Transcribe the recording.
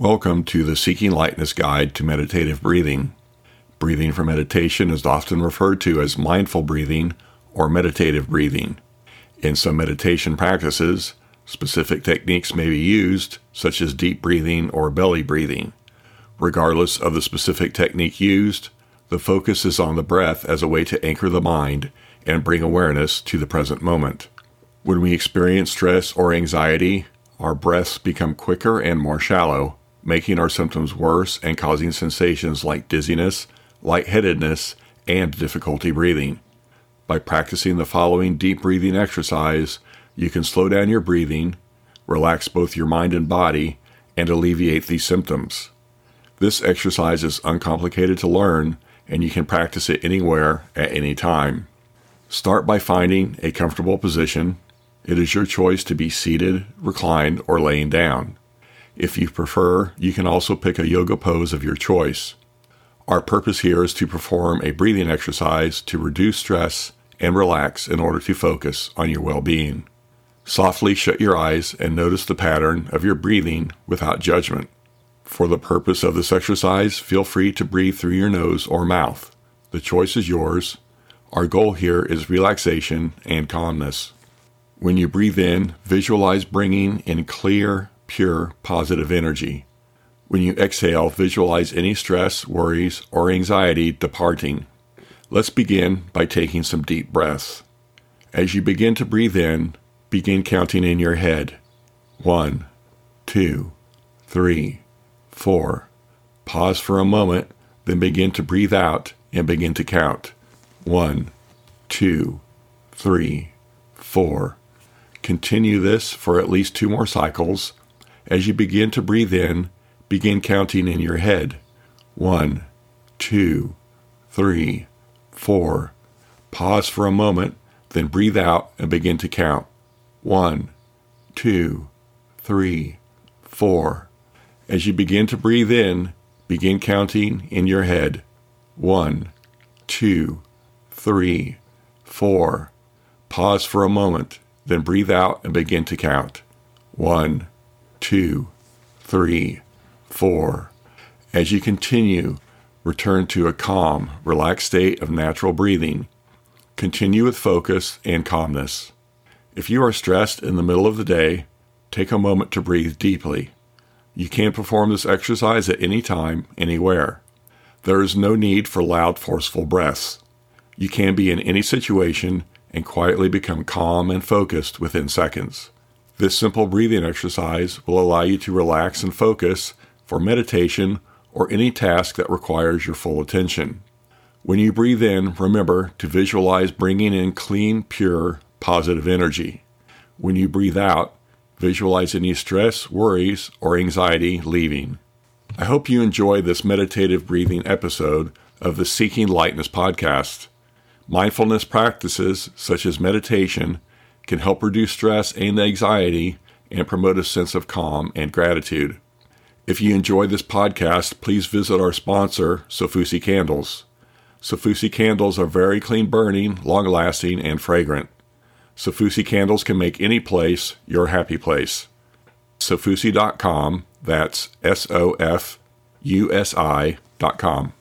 Welcome to the Seeking Lightness Guide to Meditative Breathing. Breathing for meditation is often referred to as mindful breathing or meditative breathing. In some meditation practices, specific techniques may be used, such as deep breathing or belly breathing. Regardless of the specific technique used, the focus is on the breath as a way to anchor the mind and bring awareness to the present moment. When we experience stress or anxiety, our breaths become quicker and more shallow, making our symptoms worse and causing sensations like dizziness, lightheadedness, and difficulty breathing. By practicing the following deep breathing exercise, you can slow down your breathing, relax both your mind and body, and alleviate these symptoms. This exercise is uncomplicated to learn and you can practice it anywhere at any time. Start by finding a comfortable position. It is your choice to be seated, reclined, or laying down. If you prefer, you can also pick a yoga pose of your choice. Our purpose here is to perform a breathing exercise to reduce stress and relax in order to focus on your well being. Softly shut your eyes and notice the pattern of your breathing without judgment. For the purpose of this exercise, feel free to breathe through your nose or mouth. The choice is yours. Our goal here is relaxation and calmness. When you breathe in, visualize bringing in clear, pure, positive energy. When you exhale, visualize any stress, worries, or anxiety departing. Let's begin by taking some deep breaths. As you begin to breathe in, begin counting in your head. One, two, three, four. Pause for a moment, then begin to breathe out and begin to count. One, two, three, four. Continue this for at least two more cycles. As you begin to breathe in, begin counting in your head. One, two, three, four. Pause for a moment, then breathe out and begin to count. One, two, three, four. As you begin to breathe in, begin counting in your head. One, two, three, four. Pause for a moment, then breathe out and begin to count. One, two, three, four. As you continue, return to a calm, relaxed state of natural breathing. Continue with focus and calmness. If you are stressed in the middle of the day, take a moment to breathe deeply. You can perform this exercise at any time, anywhere. There is no need for loud, forceful breaths. You can be in any situation and quietly become calm and focused within seconds. This simple breathing exercise will allow you to relax and focus for meditation or any task that requires your full attention. When you breathe in, remember to visualize bringing in clean, pure, positive energy. When you breathe out, Visualize any stress, worries, or anxiety leaving. I hope you enjoy this meditative breathing episode of the Seeking Lightness podcast. Mindfulness practices, such as meditation, can help reduce stress and anxiety and promote a sense of calm and gratitude. If you enjoy this podcast, please visit our sponsor, Sofusi Candles. Sofusi candles are very clean burning, long lasting, and fragrant. Sofusi candles can make any place your happy place. Sofusi.com, that's S O F U S I.com.